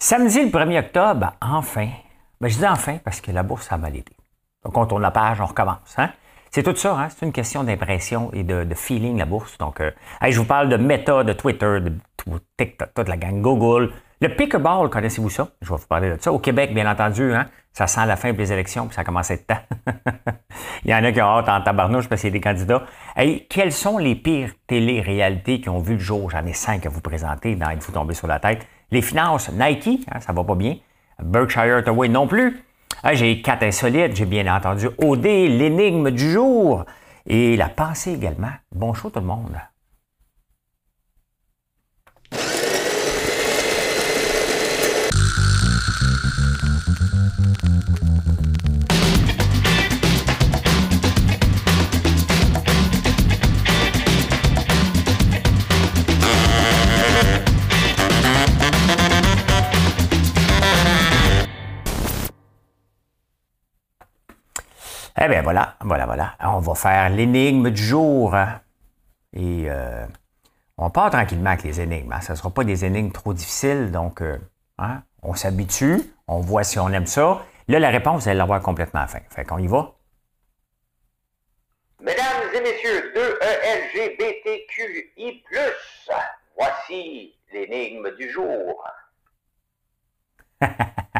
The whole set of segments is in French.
Samedi le 1er octobre, enfin. Ben, je dis enfin parce que la bourse a mal été. Donc, on tourne la page, on recommence. Hein? C'est tout ça, hein? c'est une question d'impression et de, feeling, la bourse. Donc, euh, je vous parle de Meta, de Twitter, de TikTok, toute la gang Google. Le pickleball, connaissez-vous ça? Je vais vous parler de ça. Au Québec, bien entendu, hein? ça sent la fin des élections, puis ça commence à être temps. Il y en a qui ont hâte en tabarnouche parce qu'il y a des candidats. Hey, quelles sont les pires télé-réalités qui ont vu le jour? J'en ai cinq à vous présenter dans Il faut tomber sur la tête? Les finances, Nike, hein, ça va pas bien. Berkshire Hathaway non plus. Ah, j'ai quatre insolites, j'ai bien entendu OD, l'énigme du jour et la pensée également. Bonjour tout le monde. Eh bien, voilà, voilà, voilà. On va faire l'énigme du jour. Et euh, on part tranquillement avec les énigmes. Hein. Ce ne sera pas des énigmes trop difficiles, donc euh, hein, on s'habitue, on voit si on aime ça. Là, la réponse, vous allez l'avoir complètement à la fin. Fait qu'on y va. Mesdames et messieurs, 2ELGBTQI+, voici l'énigme du jour.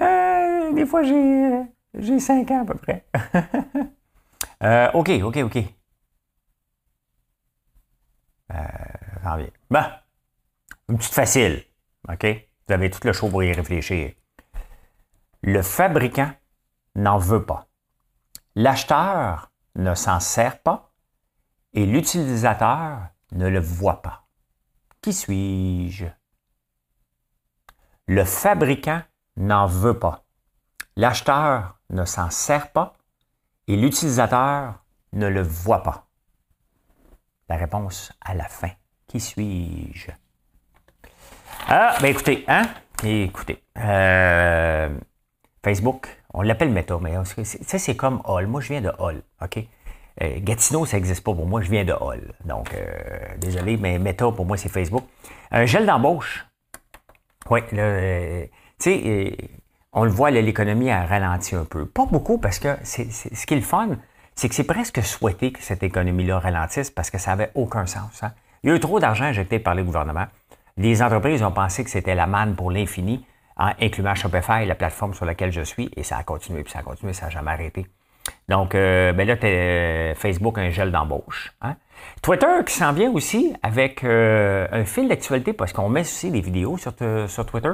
Euh, des fois, j'ai, j'ai 5 ans à peu près. Euh, OK, OK, OK. Euh, bon, une petite facile. OK? Vous avez tout le show pour y réfléchir. Le fabricant n'en veut pas. L'acheteur ne s'en sert pas et l'utilisateur ne le voit pas. Qui suis-je? Le fabricant n'en veut pas. L'acheteur ne s'en sert pas et l'utilisateur ne le voit pas. La réponse à la fin. Qui suis-je? Ah, ben écoutez, hein? Écoutez, euh, Facebook, on l'appelle Meta, mais ça, c'est comme Hall. Moi, je viens de Hall, OK? Euh, Gatineau, ça n'existe pas pour moi, je viens de Hall. Donc, euh, désolé, mais Meta, pour moi, c'est Facebook. Un gel d'embauche. Oui, là, tu sais, euh, on le voit, l'économie a ralenti un peu. Pas beaucoup parce que ce qui est le fun, c'est que c'est presque souhaité que cette économie-là ralentisse parce que ça n'avait aucun sens. Hein. Il y a eu trop d'argent injecté par le gouvernement. Les entreprises ont pensé que c'était la manne pour l'infini, en incluant Shopify, la plateforme sur laquelle je suis, et ça a continué, puis ça a continué, ça n'a jamais arrêté. Donc, euh, ben là, euh, Facebook un gel d'embauche. Hein. Twitter qui s'en vient aussi avec un fil d'actualité parce qu'on met aussi des vidéos sur, sur Twitter.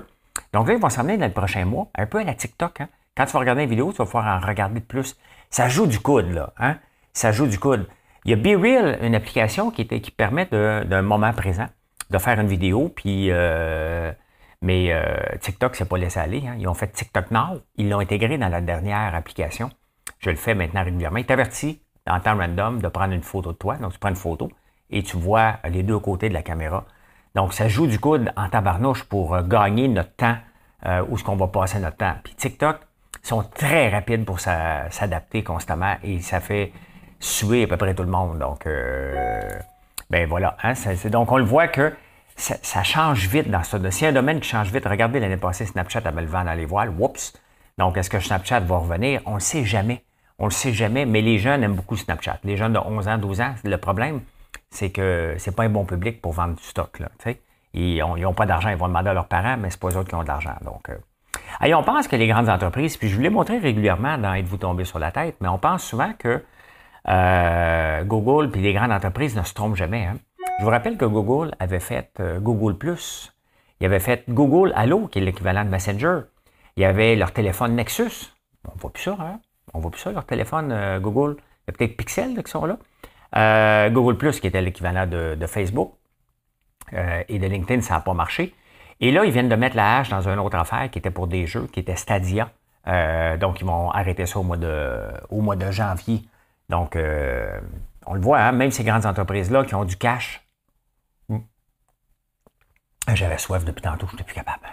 Donc là, ils vont s'emmener dans le prochain mois, un peu à la TikTok. Hein. Quand tu vas regarder une vidéo, tu vas pouvoir en regarder de plus. Ça joue du coude, là. Hein? Ça joue du coude. Il y a BeReal, une application qui, permet d'un moment présent de faire une vidéo, puis euh, mais euh, TikTok s'est pas laissé aller. Hein. Ils ont fait TikTok Now. Ils l'ont intégré dans la dernière application. Je le fais maintenant régulièrement. Il t'avertit en temps random de prendre une photo de toi. Donc, tu prends une photo et tu vois les deux côtés de la caméra. Donc, ça joue du coude en tabarnouche pour euh, gagner notre temps, euh, où est-ce qu'on va passer notre temps. Puis TikTok sont très rapides pour s'adapter constamment et ça fait suer à peu près tout le monde. Donc, euh, ben voilà. Hein, donc, on le voit que ça, change vite dans ce dossier. un domaine qui change vite. Regardez l'année passée, Snapchat avait le vent dans les voiles. Oups! Donc, est-ce que Snapchat va revenir? On ne le sait jamais. On ne le sait jamais, mais les jeunes aiment beaucoup Snapchat. Les jeunes de 11 ans, 12 ans, le problème, c'est que c'est pas un bon public pour vendre du stock. Là, ils n'ont pas d'argent, ils vont demander à leurs parents, mais c'est pas eux autres qui ont de l'argent. Donc, euh. on pense que les grandes entreprises, puis je vous l'ai montré régulièrement dans Êtes-vous tombé sur la tête, mais on pense souvent que euh, Google puis les grandes entreprises ne se trompent jamais. Hein. Je vous rappelle que Google avait fait euh, Google Plus. Il avait fait Google Allo, qui est l'équivalent de Messenger. Il y avait leur téléphone Nexus. On voit plus ça, hein? On voit plus ça, leur téléphone Google. Il y a peut-être Pixel qui sont là. Euh, Google Plus, qui était l'équivalent de, Facebook, euh, et de LinkedIn, ça n'a pas marché. Et là, ils viennent de mettre la hache dans une autre affaire qui était pour des jeux, qui était Stadia. Euh, donc, ils vont arrêter ça au mois de, janvier. Donc, on le voit, hein, même ces grandes entreprises-là qui ont du cash. Hmm. J'avais soif depuis tantôt, je n'étais plus capable.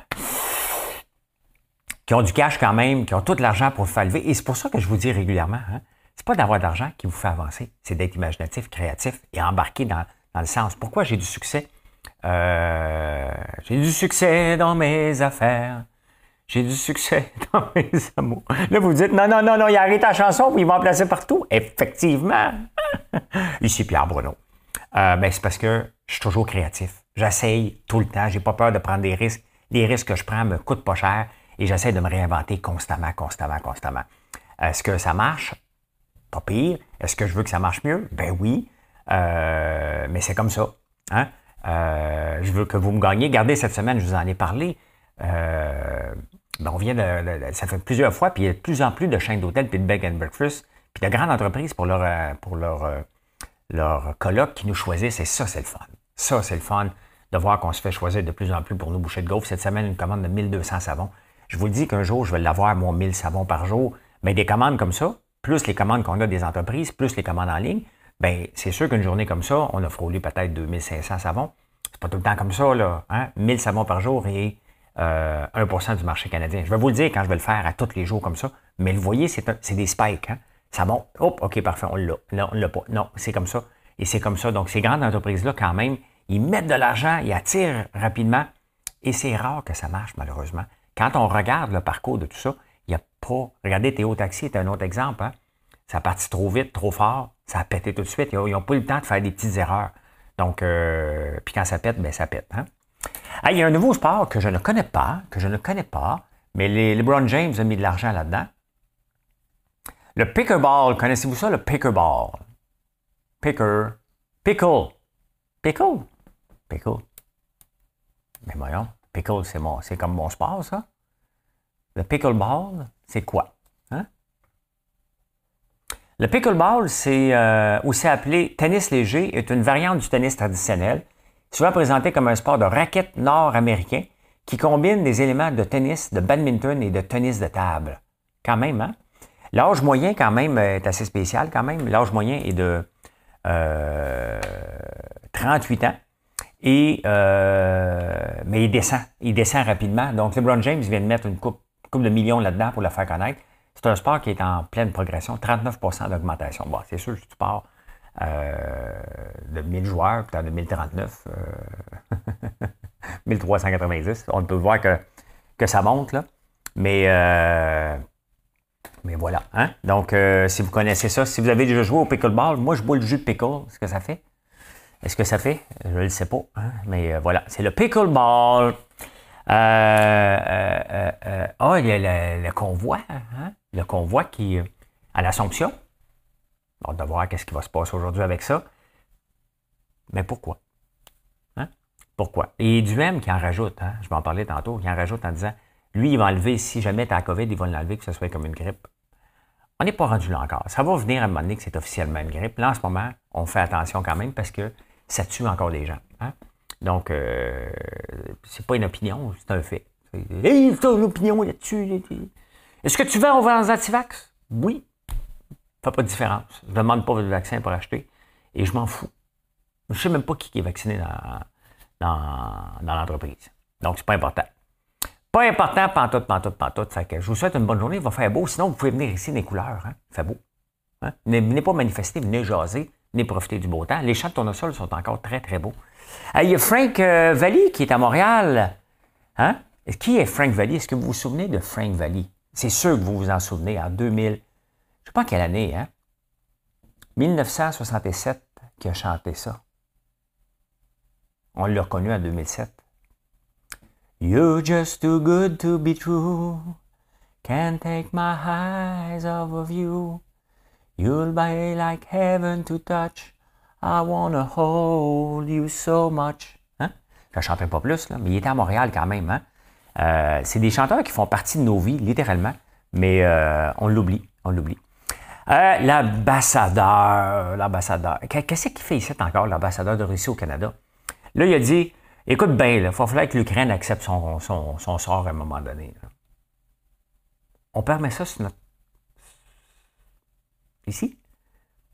Qui ont du cash quand même, qui ont tout l'argent pour le faire lever. Et c'est pour ça que je vous dis régulièrement, hein, c'est pas d'avoir d'argent qui vous fait avancer, c'est d'être imaginatif, créatif et embarqué dans, le sens. Pourquoi j'ai du succès? Euh, j'ai du succès dans mes affaires. J'ai du succès dans mes amours. Là, vous dites, non, non, non, non, il a arrêté la chanson, puis il va en placer partout. Effectivement. Ici, Pierre Bruno. Euh, ben, c'est parce que je suis toujours créatif. J'essaye tout le temps. J'ai pas peur de prendre des risques. Les risques que je prends me coûtent pas cher et j'essaie de me réinventer constamment, constamment, constamment. Est-ce que ça marche? Pas pire. Est-ce que je veux que ça marche mieux? Ben oui. Euh, mais c'est comme ça. Hein? Euh, je veux que vous me gagniez. Regardez, cette semaine, je vous en ai parlé. Euh, ben, on vient ça fait plusieurs fois, puis il y a de plus en plus de chaînes d'hôtels, puis de bed and breakfast, puis de grandes entreprises pour leur, pour colloque qui nous choisissent. Et ça, c'est le fun. Ça, c'est le fun de voir qu'on se fait choisir de plus en plus pour nos bouchées de gaufres. Cette semaine, une commande de 1200 savons. Je vous dis qu'un jour, je vais l'avoir, mon 1000 savons par jour. Mais des commandes comme ça, plus les commandes qu'on a des entreprises, plus les commandes en ligne, bien, c'est sûr qu'une journée comme ça, on a frôlé peut-être 2500 savons. C'est pas tout le temps comme ça, là. Hein? 1000 savons par jour et 1% euh, du marché canadien. Je vais vous le dire quand je vais le faire à tous les jours comme ça. Mais vous voyez, c'est des spikes. Hein? Ça. Hop, OK, parfait, on l'a. Non, on l'a pas. Non, c'est comme ça. Et c'est comme ça. Donc, ces grandes entreprises-là, quand même, ils mettent de l'argent, ils attirent rapidement. Et c'est rare que ça marche, malheureusement. Quand on regarde le parcours de tout ça, Regardez, Théo Taxi est un autre exemple. Hein? Ça a parti trop vite, trop fort, ça a pété tout de suite. Ils n'ont pas eu le temps de faire des petites erreurs. Donc, euh, puis quand ça pète, ben ça pète. Hein? il y a un nouveau sport que je ne connais pas, que je ne connais pas, mais les LeBron James a mis de l'argent là-dedans. Le pickleball, connaissez-vous ça, le pickleball? Picker, pickle, pickle, pickle. Mais voyons, pickle, c'est, mon, c'est comme mon sport, ça. Le pickleball, c'est quoi? Hein? Le pickleball, c'est euh, aussi appelé tennis léger, est une variante du tennis traditionnel, souvent présenté comme un sport de raquette nord-américain qui combine des éléments de tennis, de badminton et de tennis de table. Quand même, hein? L'âge moyen, quand même, est assez spécial, quand même. L'âge moyen est de 38 euh, ans. Euh, mais il descend. Il descend rapidement. Donc, LeBron James vient de mettre une coupe, coupe de millions là-dedans pour le faire connaître. C'est un sport qui est en pleine progression, 39% d'augmentation. Bon, c'est sûr, que tu pars euh, de 1000 joueurs, puis en 2039, euh, 1390, on peut voir que, que ça monte, là. Mais, euh, mais voilà. Hein? Donc, euh, si vous connaissez ça, si vous avez déjà joué au pickleball, moi, je bois le jus de pickle. ce que ça fait? Est-ce que ça fait? Je ne le sais pas. Hein? Mais voilà, c'est le pickleball. Ah, il y a le, convoi. Hein? le convoi qui à l'Assomption. On de voir qu'est-ce qui va se passer aujourd'hui avec ça. Mais pourquoi? Hein? Pourquoi? Et Duhem qui en rajoute, hein? je vais en parler tantôt, qui en rajoute en disant, lui, il va enlever, si jamais tu as COVID, il va l'enlever, que ce soit comme une grippe. On n'est pas rendu là encore. Ça va venir à un moment donné que c'est officiellement une grippe. Là, en ce moment, on fait attention quand même parce que ça tue encore des gens. Donc, euh, c'est pas une opinion, c'est un fait. Hey, c'est une opinion là-dessus. Est-ce que tu vas aux antivax? Oui. Ça fait pas de différence. Je demande pas de vaccin pour acheter. Et je m'en fous. Je sais même pas qui est vacciné dans, dans, l'entreprise. Donc, c'est pas important. Pas important, pantoute, pantoute, pantoute. Fait que je vous souhaite une bonne journée. Il va faire beau. Sinon, vous pouvez venir ici, les couleurs. Hein? Il fait beau. Hein? Venez, pas manifester, venez jaser, venez profiter du beau temps. Les champs de tournesol sont encore très, très beaux. Il y a Frank euh, Valli qui est à Montréal. Hein? Qui est Frank Valli? Est-ce que vous vous souvenez de Frank Valli? C'est sûr que vous vous en souvenez, en 2000, je ne sais pas quelle année, hein? 1967 qui a chanté ça. On l'a reconnu en 2007. You're just too good to be true. Can't take my eyes off of you. You'll be like heaven to touch. I wanna hold you so much. Hein? Je ne chanterai pas plus, là, mais il était à Montréal quand même. Hein? Euh, c'est des chanteurs qui font partie de nos vies, littéralement, mais euh, on l'oublie, on l'oublie. Euh, l'ambassadeur, l'ambassadeur. Qu'est-ce qu'il fait ici encore, l'ambassadeur de Russie au Canada? Là, il a dit, écoute bien, il va falloir que l'Ukraine accepte son, sort à un moment donné. On permet ça sur notre... Ici?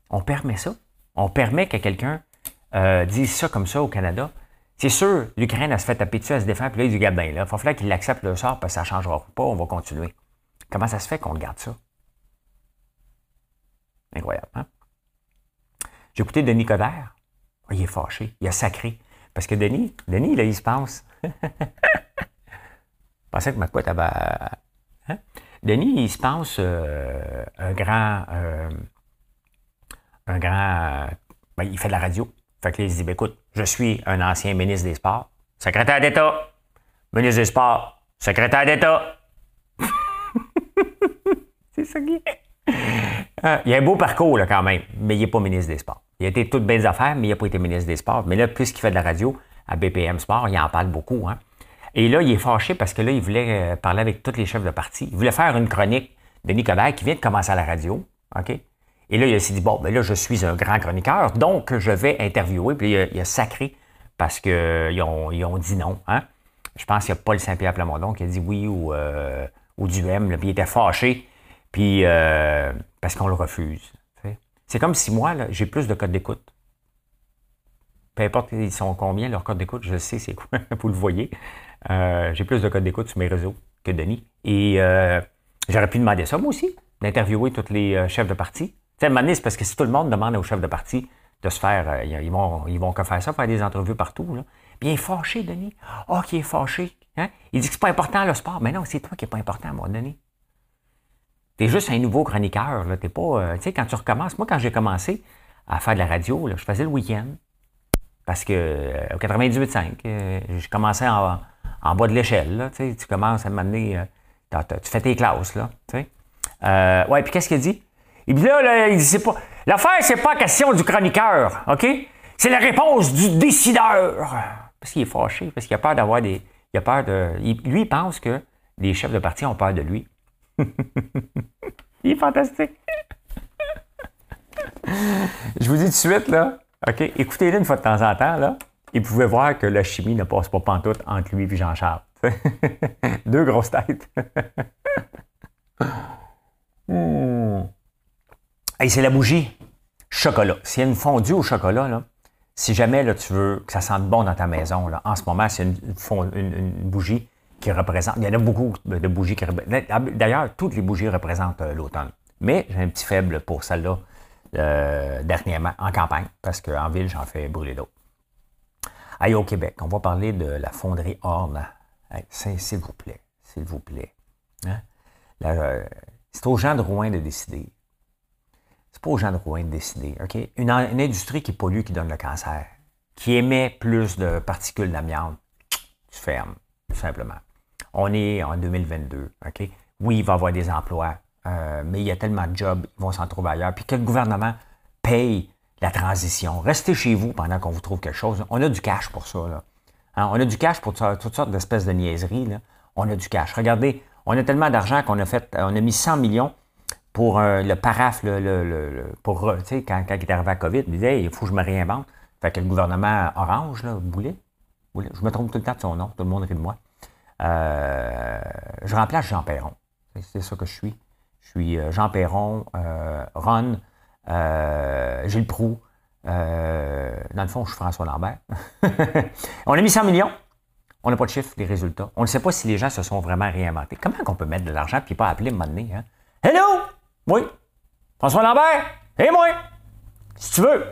On permet ça. On permet que quelqu'un dise ça comme ça au Canada. C'est sûr, l'Ukraine, elle se fait taper dessus, elle se défend, puis là, il dit, ben là, il va falloir qu'il accepte le sort, parce que ça ne changera pas, on va continuer. Comment ça se fait qu'on garde ça? Incroyable, hein? J'ai écouté Denis Coderre. Oh, il est fâché, il a sacré. Parce que Denis, Denis, là, il se pense. je pensais que ma couette avait. Hein? Denis, il se pense euh, un grand. Euh, un grand. Ben, il fait de la radio. Fait que là, il se dit ben, écoute, je suis un ancien ministre des Sports, secrétaire d'État, ministre des Sports, secrétaire d'État. C'est ça qui est. Euh, il a un beau parcours là, quand même, mais il n'est pas ministre des Sports. Il a été toutes belles affaires, mais il n'a pas été ministre des Sports. Mais là, puisqu'il fait de la radio à BPM Sport, il en parle beaucoup. Hein. Et là, il est fâché parce que là, il voulait euh, parler avec tous les chefs de parti. Il voulait faire une chronique de Nicobert qui vient de commencer à la radio. OK? Et là, il s'est dit, bon, ben là, je suis un grand chroniqueur, donc je vais interviewer. Puis il a, sacré parce qu'ils euh, ont, ils ont dit non. Hein? Je pense qu'il y a Paul Saint-Pierre Plamondon qui a dit oui ou, euh, ou du M. puis il était fâché, puis euh, parce qu'on le refuse. C'est comme si moi, j'ai plus de codes d'écoute. Peu importe ils sont combien, leur code d'écoute, je sais c'est quoi, vous le voyez. J'ai plus de codes d'écoute sur mes réseaux que Denis. Et j'aurais pu demander ça, moi aussi, d'interviewer tous les chefs de parti sais, à c'est parce que si tout le monde demande aux chefs de parti de se faire, euh, ils, vont, ils vont que faire ça, faire des entrevues partout. Là. Bien fâché, Denis. Ah, qui est fâché. Hein? Il dit que c'est pas important le sport. Mais non, c'est toi qui n'est pas important, moi, Denis. T'es juste un nouveau chroniqueur. T'es pas. Euh, tu sais, quand tu recommences, moi, quand j'ai commencé à faire de la radio, je faisais le week-end. Parce que euh, au 98.5, je commençais en, bas de l'échelle. Tu commences à m'amener. tu fais tes classes. Là, euh, ouais, puis qu'est-ce qu'il dit? Et puis là il dit, c'est pas. L'affaire, c'est pas question du chroniqueur, OK? C'est la réponse du décideur. Parce qu'il est fâché, parce qu'il a peur d'avoir des. Il a peur de. lui, il pense que les chefs de parti ont peur de lui. il est fantastique. Je vous dis tout de suite, là, OK? Écoutez-le une fois de temps en temps, là. Vous pouvez voir que la chimie ne passe pas pantoute entre lui et Jean-Charles. Deux grosses têtes. hmm c'est la bougie. Chocolat. S'il y a une fondue au chocolat, là, si jamais là, tu veux que ça sente bon dans ta maison, là, en ce moment, c'est une, bougie qui représente. Il y en a beaucoup de bougies qui représentent. D'ailleurs, toutes les bougies représentent euh, l'automne. Mais j'ai un petit faible pour celle-là euh, dernièrement en campagne, parce qu'en ville, j'en fais brûler d'eau. Aïe, au Québec, on va parler de la fonderie Horn. S'il vous plaît, s'il vous plaît. Hein? Euh, c'est aux gens de Rouen de décider. C'est pas aux gens de Rouen de décider. Une, industrie qui pollue, qui donne le cancer, qui émet plus de particules d'amiante, tu fermes, tout simplement. On est en 2022. OK? Oui, il va y avoir des emplois, euh, mais il y a tellement de jobs, ils vont s'en trouver ailleurs. Puis que le gouvernement paye la transition. Restez chez vous pendant qu'on vous trouve quelque chose. On a du cash pour ça. Là. Hein? On a du cash pour toutes sortes d'espèces de niaiseries. Là. On a du cash. Regardez, on a tellement d'argent qu'on a fait, on a mis 100 millions pour euh, le paraf, le, pour, euh, quand, quand, il est arrivé à COVID, il il faut que je me réinvente. Fait que le gouvernement orange, là, Boulet, je me trompe tout le temps de son nom, tout le monde rit de moi. Je remplace Jean Perron. C'est ça que je suis. Je suis Jean Perron, Ron, Gilles Proux. dans le fond, je suis François Lambert. on a mis 100 millions. On n'a pas de chiffre, des résultats. On ne sait pas si les gens se sont vraiment réinventés. Comment on peut mettre de l'argent et pas appeler un moment donné, hein? Hello! Oui. François Lambert? Et moi? Si tu veux.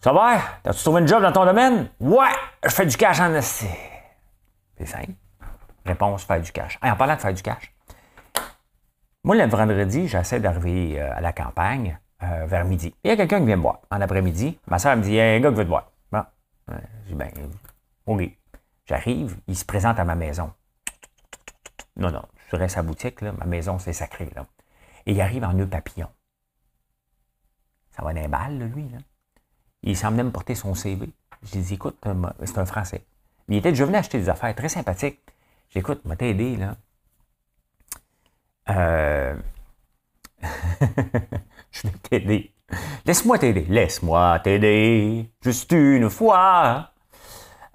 Ça va? T'as-tu trouvé un job dans ton domaine? Ouais! Je fais du cash en C'est simple. Réponse, faire du cash. en parlant de faire du cash. Moi, le vendredi, j'essaie d'arriver euh, à la campagne euh, vers midi. Il y a quelqu'un qui vient me voir en après-midi. Ma soeur me dit, il y a un gars qui veut te voir. Bon. Euh, je dis, ben, OK. J'arrive, il se présente à ma maison. Non, non, je sa boutique, là, ma maison, c'est sacré. Là. Et il arrive en nœud papillon. Ça va d'un bal, lui. Là. Il semblait me porter son CV. Je lui ai dit, écoute, c'est un Français. Il était, je venais acheter des affaires très sympathiques. J'écoute, m'a t'aider, là. Euh... je vais t'aider. Laisse-moi t'aider. Laisse-moi t'aider. Juste une fois.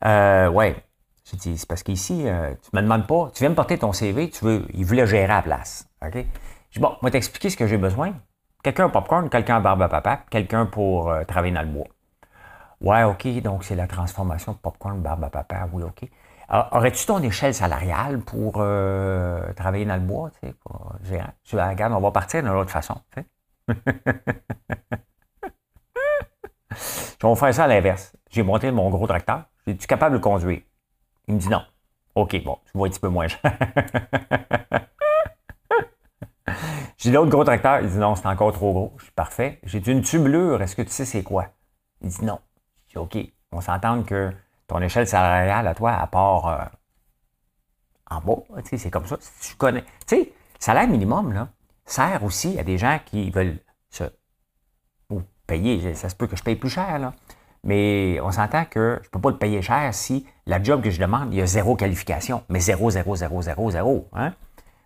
Euh, ouais. J'ai c'est parce qu'ici, euh, tu me demandes pas, tu viens me porter ton CV, tu veux, il voulait gérer à la place. OK? Dis, bon, moi t'expliquer ce que j'ai besoin. Quelqu'un popcorn, quelqu'un barbe à papa, quelqu'un pour euh, travailler dans le bois. Ouais, OK, donc c'est la transformation popcorn, barbe à papa, oui, OK. Aurais-tu ton échelle salariale pour euh, travailler dans le bois, tu sais, pour? Je dis, regarde, on va partir d'une autre façon, tu sais. Je vais faire ça à l'inverse. J'ai monté mon gros tracteur, Es-tu capable de conduire? Il me dit non. OK, bon, tu vois un petit peu moins. J'ai l'autre gros tracteur. Il dit non, c'est encore trop gros. Je suis parfait. J'ai une tubulure. Est-ce que tu sais c'est quoi? Il dit non. Je dis OK. On s'entend que ton échelle salariale à toi, à part euh, en bas, c'est comme ça. Tu connais. Tu sais, salaire minimum, là, sert aussi à des gens qui veulent se ou payer. Ça se peut que je paye plus cher, là. Mais on s'entend que je ne peux pas le payer cher si la job que je demande, il y a zéro qualification. Mais zéro, zéro, zéro, zéro, zéro. Hein?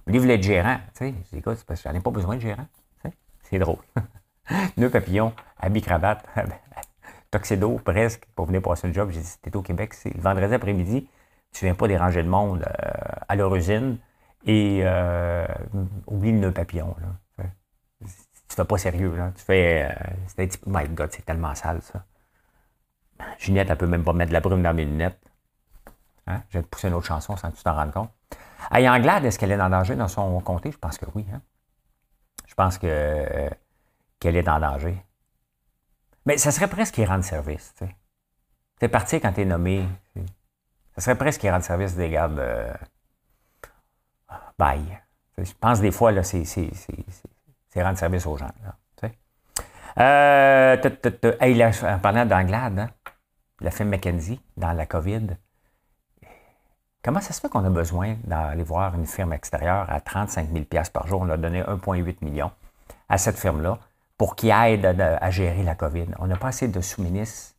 Mais lui voulait être gérant. Tu sais, je dis, écoute, parce que j'en ai pas besoin de gérant. C'est drôle. Nœud papillon, habit cravate, tuxedo presque pour venir passer le job. J'ai dit, c'était au Québec, c'est le vendredi après-midi. Tu viens pas déranger le monde euh, à leur usine et euh, oublie le nœud papillon. Là. Tu fais pas sérieux. Là. Tu fais. Euh, my God, c'est tellement sale, ça. Ginette, elle peut même pas mettre de la brume dans mes lunettes. Hein? Je vais te pousser une autre chanson sans que tu t'en rendes compte. Hey, Anglade, est-ce qu'elle est en danger dans son comté? Je pense que oui. Hein? Je pense que, euh, qu'elle est en danger. Mais ça serait presque qu'il rende service. Tu es parti quand tu es nommé. Ça serait presque qu'il rende service des gardes. Euh, bye. Je pense des fois, là, c'est, c'est, rendre service aux gens. En parlant d'Anglade, hein? la femme McKenzie dans la COVID. Comment ça se fait qu'on a besoin d'aller voir une firme extérieure à 35 000 par jour? On a donné 1,8 million à cette firme-là pour qu'il aide à, gérer la COVID. On n'a pas assez de sous-ministres,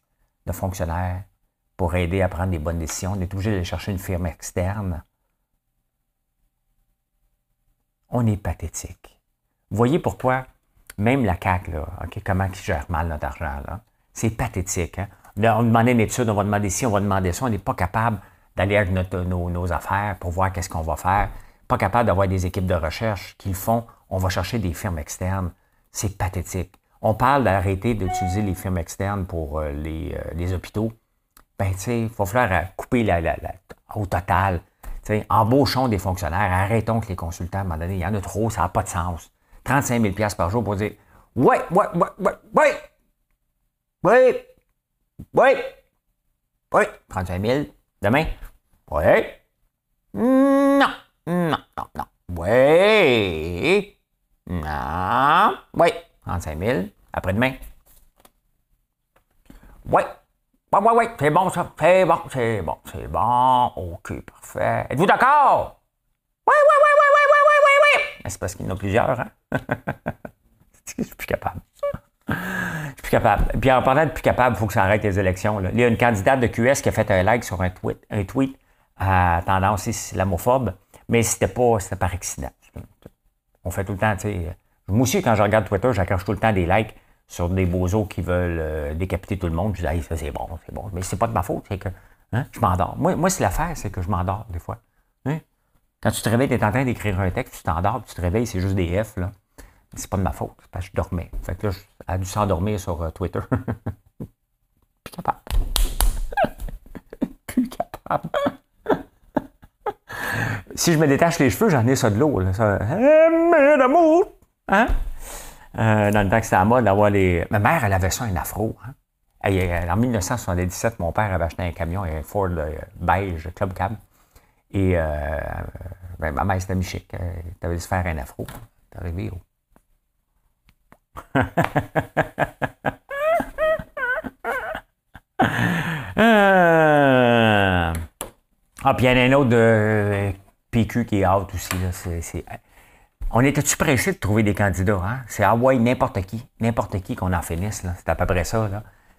de fonctionnaires pour aider à prendre des bonnes décisions. On est obligé d'aller chercher une firme externe. On est pathétique. Vous voyez pourquoi même la CAQ, comment ils gère mal notre argent? C'est pathétique. Hein? on demande une étude, on va demander ci, on va demander ça. On n'est pas capable d'aller avec nos, affaires pour voir qu'est-ce qu'on va faire. Pas capable d'avoir des équipes de recherche qui le font. On va chercher des firmes externes. C'est pathétique. On parle d'arrêter d'utiliser les firmes externes pour euh, les, euh, les, hôpitaux. Ben, tu sais, il va falloir euh, couper la, au total. sais, embauchons des fonctionnaires, arrêtons que les consultants, à un moment donné, il y en a trop, ça n'a pas de sens. 35 000 par jour pour dire Ouais, ouais, ouais, ouais, ouais, ouais, oui. Oui. 35 000. Demain. Oui. Non. Non, non, non. Oui. Non. Oui. 35 000. Après-demain. Oui. Oui, oui, oui. C'est bon, ça. C'est bon, c'est bon, c'est bon. OK, parfait. Êtes-vous d'accord? Oui, oui, oui, oui, oui, oui, oui, oui, oui. C'est parce qu'il y en a plusieurs, hein? Je suis plus capable. Je suis plus capable. Puis en parlant de plus capable, il faut que ça arrête les élections. Il y a une candidate de QS qui a fait un like sur un tweet, un tweet à tendance islamophobe, mais c'était pas c'était par accident. On fait tout le temps, tu sais. Moi aussi, quand je regarde Twitter, j'accroche tout le temps des likes sur des bozos qui veulent euh, décapiter tout le monde. Je dis, ça c'est bon, c'est bon. Mais c'est pas de ma faute, c'est que hein, je m'endors. Moi, moi c'est l'affaire, c'est que je m'endors des fois. Hein? Quand tu te réveilles, tu es en train d'écrire un texte, tu t'endors, tu te réveilles, c'est juste des F. Là. C'est pas de ma faute, parce que je dormais. Fait que là, elle a dû s'endormir sur euh, Twitter. Plus capable. Plus capable. Si je me détache les cheveux, j'en ai ça de l'eau. D'amour! Hein? Euh, dans le temps que c'était à mode d'avoir les. Ma mère, elle avait ça, un afro. Hein? en 1977, mon père avait acheté un camion, un Ford euh, beige Club Cab. Et ben, ma mère, c'était Michique. Elle avait dû se faire un afro. T'es arrivé. Euh. Ah, puis il y en a un autre de euh, PQ qui est out aussi. On était-tu pressé de trouver des candidats? Hein? C'est ah n'importe qui. N'importe qui qu'on en finisse. C'est à peu près ça.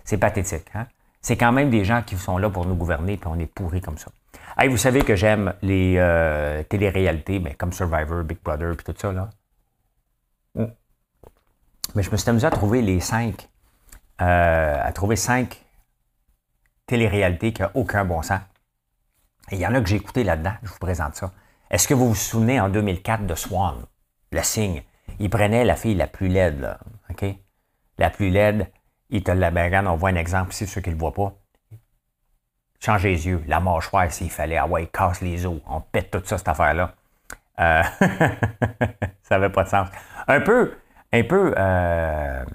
C'est pathétique. Hein? C'est quand même des gens qui sont là pour nous gouverner, puis on est pourris comme ça. Hey, vous savez que j'aime les euh, téléréalités, mais comme Survivor, Big Brother, puis tout ça. Là. Mm. Mais je me suis amusé à trouver les cinq, euh, à trouver cinq téléréalités qui n'ont aucun bon sens. Il y en a que j'ai écouté là-dedans, je vous présente ça. Est-ce que vous vous souvenez en 2004 de Swan, le signe? Il prenait la fille la plus laide, là, OK? La plus laide, il te la ben, on voit un exemple ici, ceux qui ne le voient pas. Change les yeux, la mâchoire s'il fallait, ah ouais, casse les os, on pète tout ça, cette affaire-là. Euh, ça n'avait pas de sens. Un peu, un peu, euh,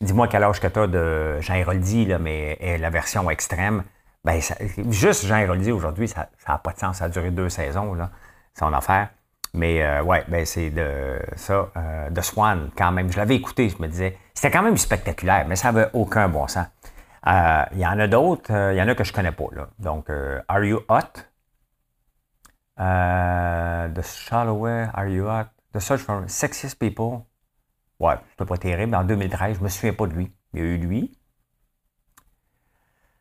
dis-moi quel âge que tu as de Jean Héroldi, là, mais la version extrême. Ben, juste Jean Héroldi aujourd'hui, ça n'a pas de sens. Ça a duré deux saisons, là, son affaire. Mais euh, ouais, ben c'est de ça, euh, de Swan, quand même. Je l'avais écouté, je me disais, c'était quand même spectaculaire, mais ça n'avait aucun bon sens. Euh, Il y en a d'autres, il y en a que je connais pas, là. Donc, Are You Hot? The Shalloway, Are You Hot? The Search for Sexiest People. Ouais, c'était pas terrible. En 2013, je me souviens pas de lui. Il y a eu lui.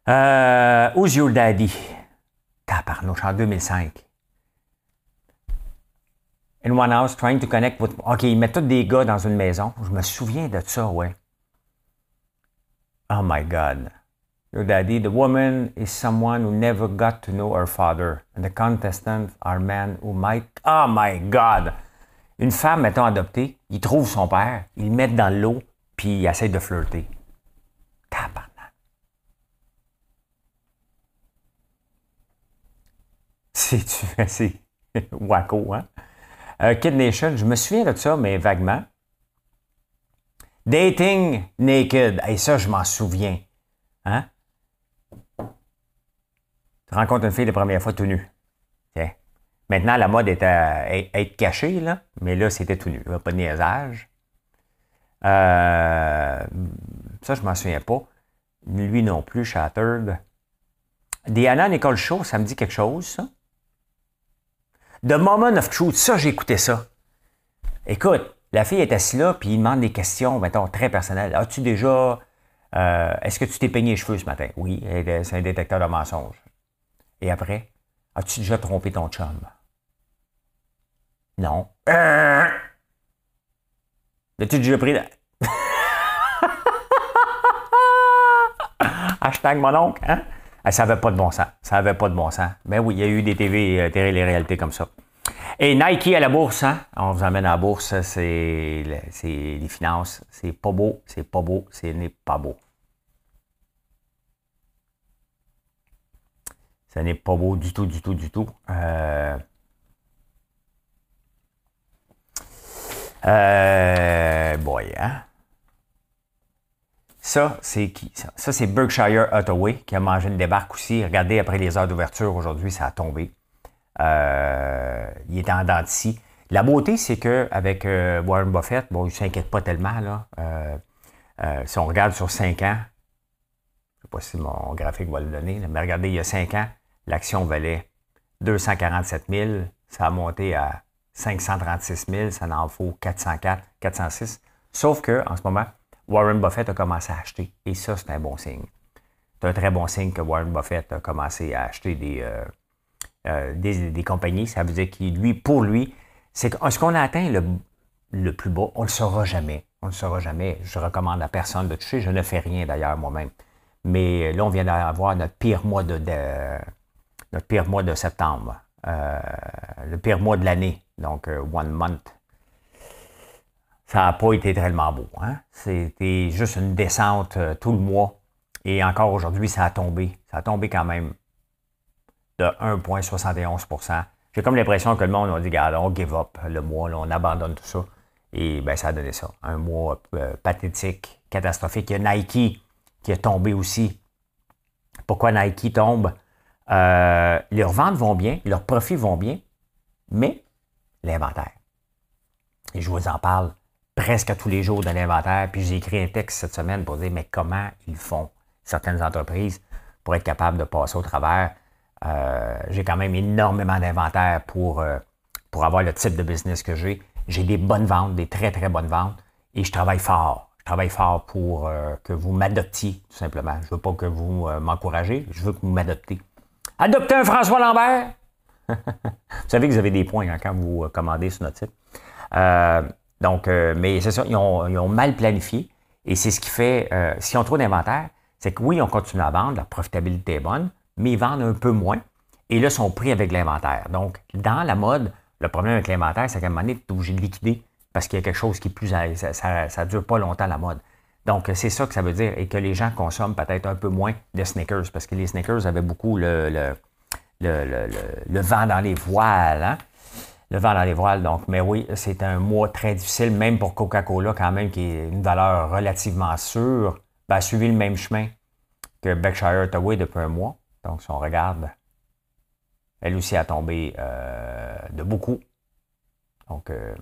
Euh, Who's Your Daddy? Tabarnouche, en 2005. In one house, trying to connect with... OK, ils mettent tous des gars dans une maison. Je me souviens de ça, ouais. Oh my God. Your daddy, the woman is someone who never got to know her father. And the contestants are men who might... Oh my God! Une femme, mettons, adoptée, il trouve son père, il le met dans l'eau, puis il essaie de flirter. Tabarnak. Assez wacko, hein? Euh, Kid Nation, je me souviens de ça, mais vaguement. Dating naked. Et ça, je m'en souviens. Hein? Tu rencontres une fille la première fois tout nu. Maintenant, la mode est à être caché, là, mais là, c'était tout nu. Pas de niaisage. Euh, ça, je m'en souviens pas. Lui non plus, Shattered. Diana Nicole Show, ça me dit quelque chose, ça? The Moment of Truth, ça, j'ai écouté ça. Écoute, la fille est assise là, puis il demande des questions, mettons, très personnelles. As-tu déjà. euh, Est-ce que tu t'es peigné les cheveux ce matin? Oui, c'est un détecteur de mensonges. Et après, as-tu déjà trompé ton chum? Non. Euh... As-tu déjà pris. la- Hashtag mon oncle, hein? Ah, Ça n'avait pas de bon sens. Ça n'avait pas de bon sens. Ben oui, il y a eu des TV, euh, télé-réalités comme ça. Et Nike à la bourse, hein? On vous emmène à la bourse, c'est les finances. C'est pas beau, c'est pas beau, ce n'est pas beau. Ce n'est pas beau du tout, du tout, du tout. Euh, euh, boy, hein? Ça, c'est Berkshire Hathaway qui a mangé une débarque aussi. Regardez, après les heures d'ouverture, aujourd'hui, ça a tombé. Euh, il est en dents. La beauté, c'est qu'avec euh, Warren Buffett, bon, il ne s'inquiète pas tellement. Là. Euh, si on regarde sur 5 ans, je ne sais pas si mon graphique va le donner, mais regardez, il y a 5 ans, l'action valait 247 000. Ça a monté à 536 000. Ça en faut 404, 406. Sauf que en ce moment, Warren Buffett a commencé à acheter. Et ça, c'est un bon signe. C'est un très bon signe que Warren Buffett a commencé à acheter des, euh, euh, des, des compagnies. Ça veut dire qu'il, lui, pour lui, c'est que est-ce qu'on a atteint le, le plus bas? On ne le saura jamais. On ne le saura jamais. Je recommande à personne de toucher. Je ne fais rien d'ailleurs moi-même. Mais là, on vient d'avoir notre pire mois de, notre pire mois de septembre. Euh, le pire mois de l'année. Donc, euh, one month. Ça n'a pas été tellement beau. Hein? C'était juste une descente euh, tout le mois. Et encore aujourd'hui, ça a tombé. Ça a tombé quand même de 1,71% J'ai comme l'impression que le monde a dit, regarde, on give up le mois, on abandonne tout ça. Et ben, ça a donné ça. Un mois euh, pathétique, catastrophique. Il y a Nike qui a tombé aussi. Pourquoi Nike tombe? Euh, leurs ventes vont bien, leurs profits vont bien, mais l'inventaire. Et je vous en parle presque tous les jours de l'inventaire. Puis j'ai écrit un texte cette semaine pour dire, mais comment ils font, certaines entreprises, pour être capables de passer au travers? Euh, j'ai quand même énormément d'inventaire pour, euh, pour avoir le type de business que j'ai. J'ai des bonnes ventes, des très, très bonnes ventes, et je travaille fort. Je travaille fort pour euh, que vous m'adoptiez, tout simplement. Je ne veux pas que vous m'encouragez, je veux que vous m'adoptez. Adoptez un François Lambert! vous savez que vous avez des points hein, quand vous commandez sur notre site. Euh, donc, euh, mais c'est ça, ils ont, ils ont mal planifié. Et c'est ce qui fait, euh, si on trouve d'inventaire, c'est que oui, on continue à vendre, la profitabilité est bonne, mais ils vendent un peu moins. Et là, ils sont pris avec l'inventaire. Donc, dans la mode, le problème avec l'inventaire, c'est qu'à un moment donné, tu es obligé de liquider parce qu'il y a quelque chose qui est plus. Ça ne dure pas longtemps la mode. Donc, c'est ça que ça veut dire. Et que les gens consomment peut-être un peu moins de sneakers parce que les sneakers avaient beaucoup le, le, le- le vent dans les voiles. hein. Le vent dans les voiles. Donc, mais oui, c'est un mois très difficile, même pour Coca-Cola, quand même, qui est une valeur relativement sûre, ben, a suivi le même chemin que Berkshire Hathaway depuis un mois. Donc, si on regarde, elle aussi a tombé euh, de beaucoup. Donc, euh,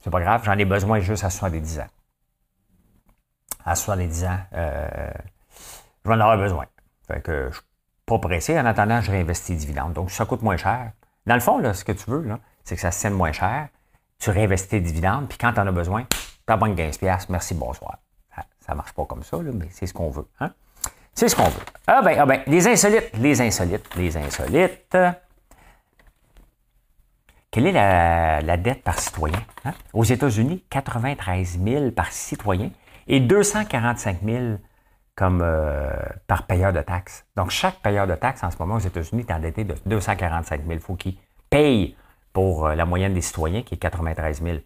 c'est pas grave, j'en ai besoin juste à 70 ans. À 70 ans, euh, je vais en avoir besoin. Fait que je suis pas pressé. En attendant, je réinvestis dividendes. Donc, ça coûte moins cher. Dans le fond, là, ce que tu veux, c'est que ça se tienne moins cher. Tu réinvestis tes dividendes, puis quand tu en as besoin, tu banque 15$, merci, bonsoir. Ça ne marche pas comme ça, mais c'est ce qu'on veut. Hein? C'est ce qu'on veut. Ah ben, ah ben, les insolites, les insolites, les insolites. Quelle est la, dette par citoyen? Hein? Aux États-Unis, 93 000 par citoyen et 245 000 comme euh, par payeur de taxes. Donc, chaque payeur de taxes en ce moment aux États-Unis est endetté de 245 000. Il faut qu'il paye pour euh, la moyenne des citoyens, qui est 93 000.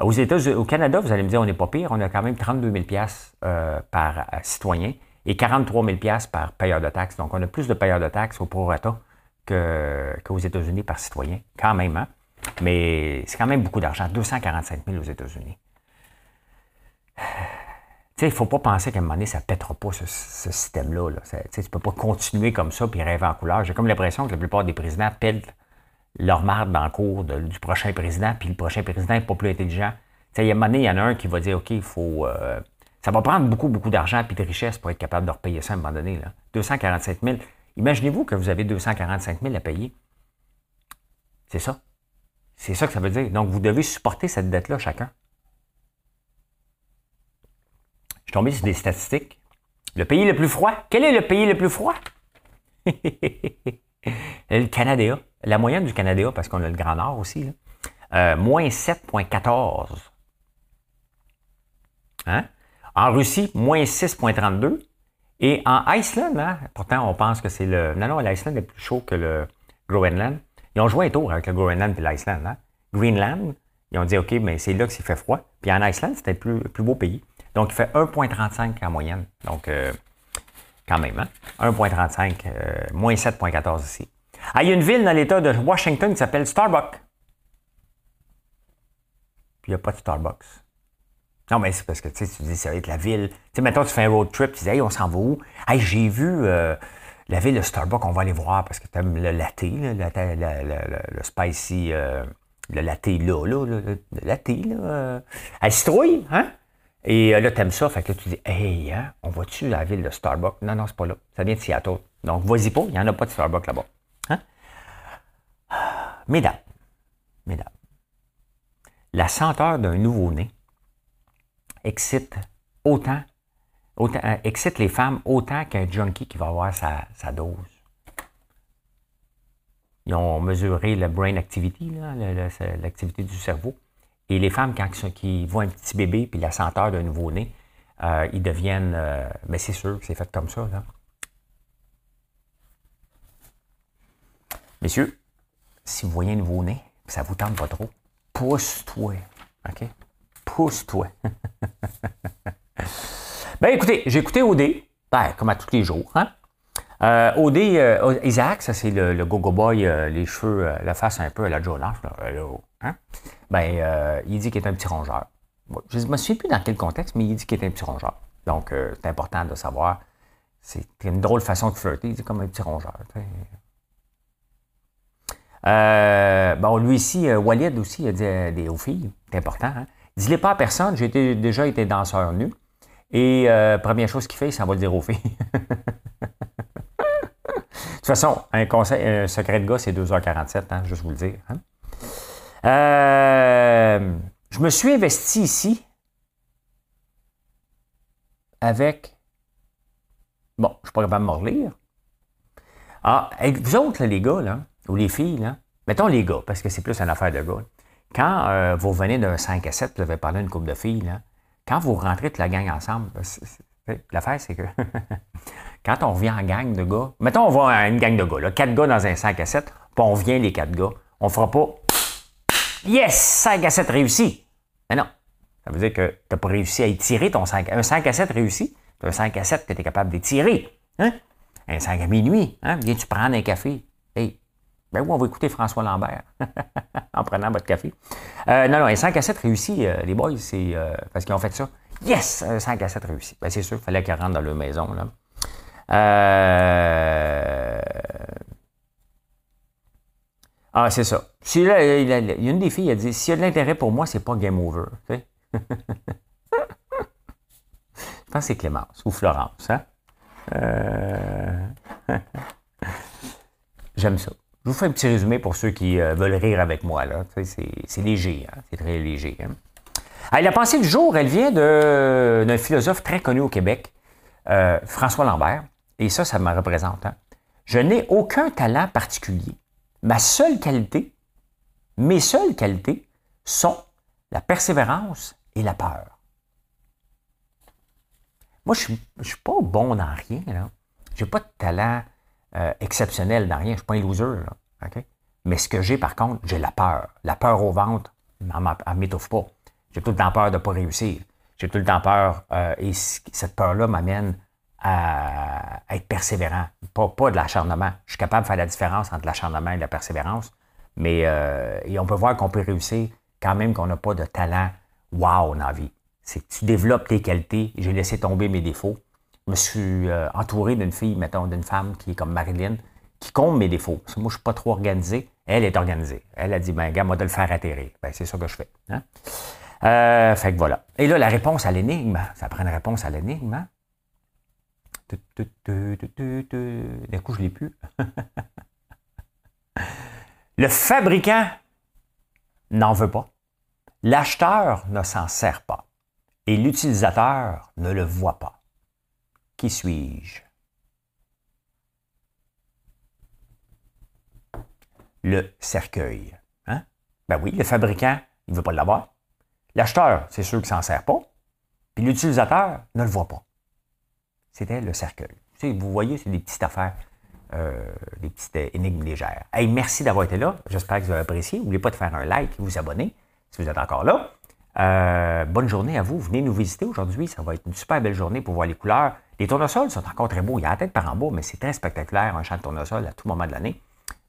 Aux États, au Canada, vous allez me dire, on n'est pas pire, on a quand même 32 000 euh, par citoyen et 43 000 par payeur de taxes. Donc, on a plus de payeurs de taxes au prorata qu'aux États-Unis par citoyen, quand même. Hein? Mais c'est quand même beaucoup d'argent, 245 000 aux États-Unis. Il ne faut pas penser qu'à un moment donné, ça ne pètera pas ce, système-là. Tu ne peux pas continuer comme ça puis rêver en couleur. J'ai comme l'impression que la plupart des présidents pètent leur marde dans le cours du prochain président, puis le prochain président n'est pas plus intelligent. Il y a un moment donné, il y en a un qui va dire OK, il faut. Euh, ça va prendre beaucoup, beaucoup d'argent et de richesse pour être capable de repayer ça à un moment donné. Là. 247 000. Imaginez-vous que vous avez 245 000 à payer. C'est ça. C'est ça que ça veut dire. Donc, vous devez supporter cette dette-là chacun. Je suis tombé sur des statistiques. Le pays le plus froid. Quel est le pays le plus froid? le Canada. La moyenne du Canada, parce qu'on a le Grand Nord aussi, euh, moins 7,14. Hein? En Russie, moins 6,32. Et en Iceland, hein, pourtant on pense que c'est le. Non, non, l'Iceland est plus chaud que le Groenland. Ils ont joué un tour avec le Groenland et l'Iceland. Hein? Greenland, ils ont dit OK, mais c'est là que s'il fait froid. Puis en Iceland, c'était le plus, beau pays. Donc il fait 1,35 en moyenne. Donc euh, quand même, hein? 1,35, euh, moins 7,14 ici. Ah, il y a une ville dans l'État de Washington qui s'appelle Starbucks. Puis il n'y a pas de Starbucks. Non, mais c'est parce que tu dis, ça va être la ville. Tu sais, maintenant, tu fais un road trip, tu dis, hey, on s'en va où? Hey, j'ai vu euh, la ville de Starbucks, on va aller voir parce que tu aimes le latte, le, spicy, euh, le latte là, là, le, latte, là. À citrouille, hein? Et là, tu aimes ça, fait que tu dis, hey, hein, on va-tu la ville de Starbucks? Non, non, c'est pas là. Ça vient de Seattle. Donc, vas-y pas, il n'y en a pas de Starbucks là-bas. Hein? Mesdames, mesdames, la senteur d'un nouveau-né excite autant, euh, excite les femmes autant qu'un junkie qui va avoir sa, dose. Ils ont mesuré le brain activity, l'activité du cerveau. Et les femmes, quand ils voient un petit bébé puis la senteur d'un nouveau-né, euh, ils deviennent. Euh, mais c'est sûr que c'est fait comme ça. Là. Messieurs, si vous voyez un nouveau-né, ça vous tente pas trop, pousse-toi. OK? Pousse-toi. ben écoutez, j'ai écouté OD, ben, comme à tous les jours. Hein? Euh, euh, Isaac, ça c'est le, go-go boy, euh, les cheveux, euh, la face un peu à la Jonas. Hein? Ben, il dit qu'il est un petit rongeur. je ne me souviens plus dans quel contexte, mais il dit qu'il est un petit rongeur. Donc, c'est important de savoir. C'est une drôle façon de flirter. Il dit comme un petit rongeur. bon, lui ici, Walid aussi, il a dit des, aux filles. C'est important. Hein? Dis-les pas à personne, j'ai déjà été danseur nu. Et première chose qu'il fait, ça va le dire aux filles. de toute façon, un conseil, un secret de gars, c'est 2h47, hein, juste vous le dire. Hein. Euh, je me suis investi ici avec. Bon, je ne suis pas capable de me relire. Ah, vous autres, les gars, là, ou les filles, là, mettons les gars, parce que c'est plus une affaire de gars. Quand euh, vous venez d'un 5 à 7, vous avez parlé d'une couple de filles, là, quand vous rentrez toute la gang ensemble, l'affaire, c'est que quand on revient en gang de gars, mettons, on va à une gang de gars, quatre gars dans un 5 à 7, puis on vient les quatre gars, on ne fera pas Yes, 5 à 7 réussi. Mais non. Ça veut dire que tu n'as pas réussi à étirer ton 5 Un 5 à 7 réussi, tu un 5 à 7 que tu es capable d'étirer. Hein? Un 5 à minuit, hein? viens-tu prendre un café? Hey, ben oui, on va écouter François Lambert en prenant votre café. Euh, non, non, un 5 à 7 réussi, euh, les boys, c'est euh, parce qu'ils ont fait ça. Yes, un 5 à 7 réussi. Ben, c'est sûr, il fallait qu'ils rentrent dans leur maison. Euh, Ah, c'est ça. Il y a une des filles, elle dit s'il y a de l'intérêt pour moi, c'est pas game over. Je pense que c'est Clémence ou Florence. Hein? Euh, J'aime ça. Je vous fais un petit résumé pour ceux qui euh, veulent rire avec moi. Là. C'est léger, hein? c'est très léger. Hein? Ah, la pensée du jour, elle vient d'un philosophe très connu au Québec, euh, François Lambert. Et ça, ça me représente. Hein? Je n'ai aucun talent particulier. Ma seule qualité, mes seules qualités sont la persévérance et la peur. Moi, je ne suis pas bon dans rien. Je n'ai pas de talent euh, exceptionnel dans rien. Je ne suis pas un loser. Mais ce que j'ai, par contre, j'ai la peur. La peur au ventre, elle ne m'étouffe pas. J'ai tout le temps peur de ne pas réussir. J'ai tout le temps peur. Euh, et cette peur-là m'amène à être persévérant, pas, de l'acharnement. Je suis capable de faire la différence entre l'acharnement et la persévérance, mais euh, et on peut voir qu'on peut réussir quand même qu'on n'a pas de talent wow dans la vie. C'est que tu développes tes qualités. J'ai laissé tomber mes défauts. Je me suis euh, entouré d'une fille, mettons, d'une femme qui est comme Marilyn, qui compte mes défauts. moi, je ne suis pas trop organisé. Elle est organisée. Elle a dit, ben, gars, moi, de le faire atterrir. Ben, c'est ça que je fais. Hein? Euh, fait que voilà. Et là, la réponse à l'énigme, ça prend une réponse à l'énigme. Hein? D'un coup, je ne l'ai plus. Le fabricant n'en veut pas. L'acheteur ne s'en sert pas. Et l'utilisateur ne le voit pas. Qui suis-je? Le cercueil. Hein? Ben oui, le fabricant, il ne veut pas l'avoir. L'acheteur, c'est sûr qu'il ne s'en sert pas. Puis l'utilisateur ne le voit pas. C'était le cercueil. vous voyez, c'est des petites affaires, euh, des petites énigmes légères. Hey, merci d'avoir été là. J'espère que vous avez apprécié. N'oubliez pas de faire un like et vous abonner si vous êtes encore là. Euh, bonne journée à vous. Venez nous visiter aujourd'hui. Ça va être une super belle journée pour voir les couleurs. Les tournesols sont encore très beaux. Il y a la tête par en bas, mais c'est très spectaculaire, un champ de tournesol à tout moment de l'année.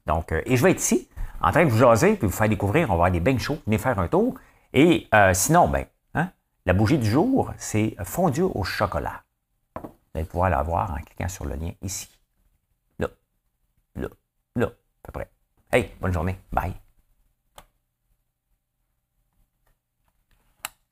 Donc, euh, et je vais être ici, en train de vous jaser, puis vous faire découvrir. On va avoir des bains chauds. Venez faire un tour. Et sinon, ben, hein, la bougie du jour, c'est fondu au chocolat. Vous allez pouvoir la voir en cliquant sur le lien ici. Là, là, là, à peu près. Hey, bonne journée. Bye.